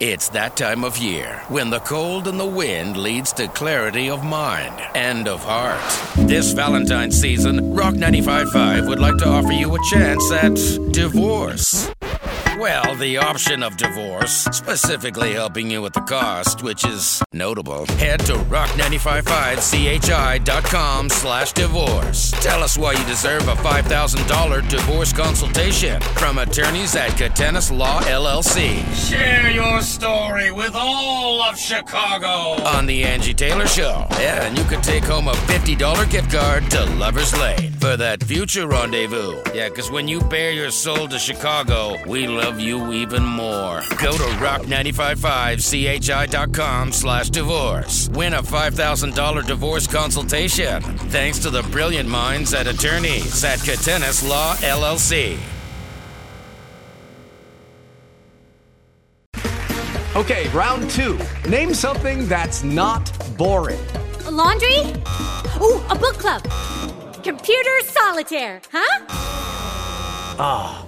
It's that time of year when the cold and the wind leads to clarity of mind and of heart. This Valentine's season, Rock 95.5 would like to offer you a chance at divorce. Well, the option of divorce, specifically helping you with the cost, which is notable. Head to rock955chi.com slash divorce. Tell us why you deserve a $5,000 divorce consultation from attorneys at Katenis Law LLC. Share your story with all of Chicago. On the Angie Taylor Show. Yeah, and you could take home a $50 gift card to Lover's Lane for that future rendezvous. Yeah, because when you bare your soul to Chicago, we love you even more. Go to rock955chi.com slash divorce. Win a $5,000 divorce consultation. Thanks to the brilliant minds at attorneys at Katenis Law LLC. Okay, round two. Name something that's not boring. A laundry? Ooh, a book club. Computer solitaire, huh? Ah, oh,